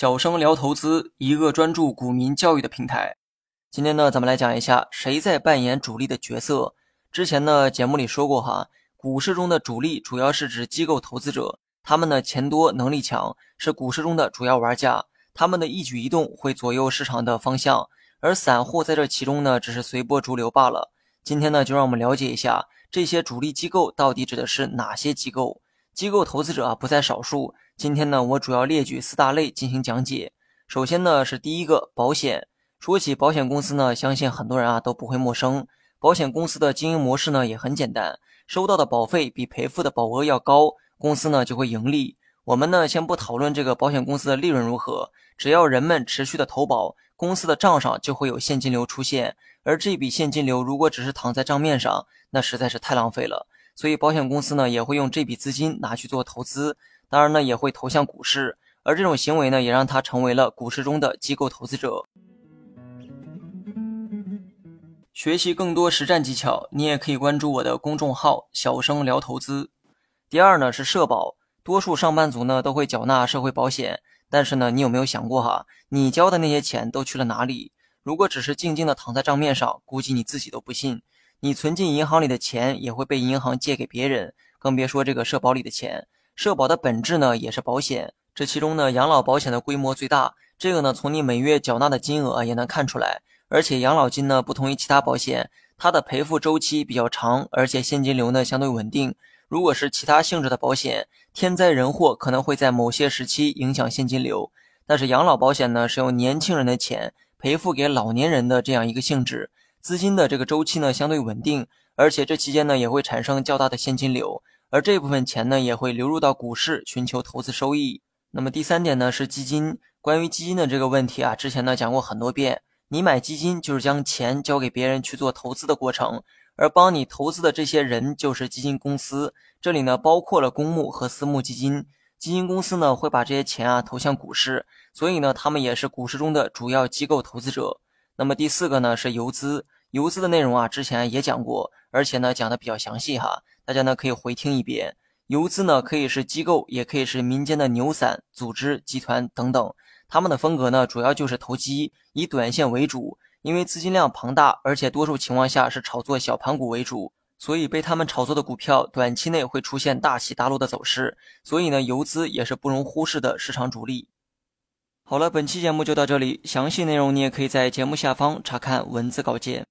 小生聊投资，一个专注股民教育的平台。今天呢，咱们来讲一下谁在扮演主力的角色。之前呢，节目里说过哈，股市中的主力主要是指机构投资者，他们呢钱多能力强，是股市中的主要玩家，他们的一举一动会左右市场的方向，而散户在这其中呢，只是随波逐流罢了。今天呢，就让我们了解一下这些主力机构到底指的是哪些机构。机构投资者啊不在少数。今天呢，我主要列举四大类进行讲解。首先呢，是第一个保险。说起保险公司呢，相信很多人啊都不会陌生。保险公司的经营模式呢也很简单，收到的保费比赔付的保额要高，公司呢就会盈利。我们呢先不讨论这个保险公司的利润如何，只要人们持续的投保，公司的账上就会有现金流出现。而这笔现金流如果只是躺在账面上，那实在是太浪费了。所以保险公司呢也会用这笔资金拿去做投资，当然呢也会投向股市，而这种行为呢也让他成为了股市中的机构投资者。学习更多实战技巧，你也可以关注我的公众号“小生聊投资”。第二呢是社保，多数上班族呢都会缴纳社会保险，但是呢你有没有想过哈，你交的那些钱都去了哪里？如果只是静静的躺在账面上，估计你自己都不信。你存进银行里的钱也会被银行借给别人，更别说这个社保里的钱。社保的本质呢也是保险，这其中呢养老保险的规模最大，这个呢从你每月缴纳的金额也能看出来。而且养老金呢不同于其他保险，它的赔付周期比较长，而且现金流呢相对稳定。如果是其他性质的保险，天灾人祸可能会在某些时期影响现金流，但是养老保险呢是用年轻人的钱赔付给老年人的这样一个性质。资金的这个周期呢相对稳定，而且这期间呢也会产生较大的现金流，而这部分钱呢也会流入到股市寻求投资收益。那么第三点呢是基金，关于基金的这个问题啊，之前呢讲过很多遍。你买基金就是将钱交给别人去做投资的过程，而帮你投资的这些人就是基金公司。这里呢包括了公募和私募基金，基金公司呢会把这些钱啊投向股市，所以呢他们也是股市中的主要机构投资者。那么第四个呢是游资，游资的内容啊之前也讲过，而且呢讲的比较详细哈，大家呢可以回听一遍。游资呢可以是机构，也可以是民间的牛散、组织、集团等等，他们的风格呢主要就是投机，以短线为主，因为资金量庞大，而且多数情况下是炒作小盘股为主，所以被他们炒作的股票短期内会出现大起大落的走势，所以呢游资也是不容忽视的市场主力。好了，本期节目就到这里，详细内容你也可以在节目下方查看文字稿件。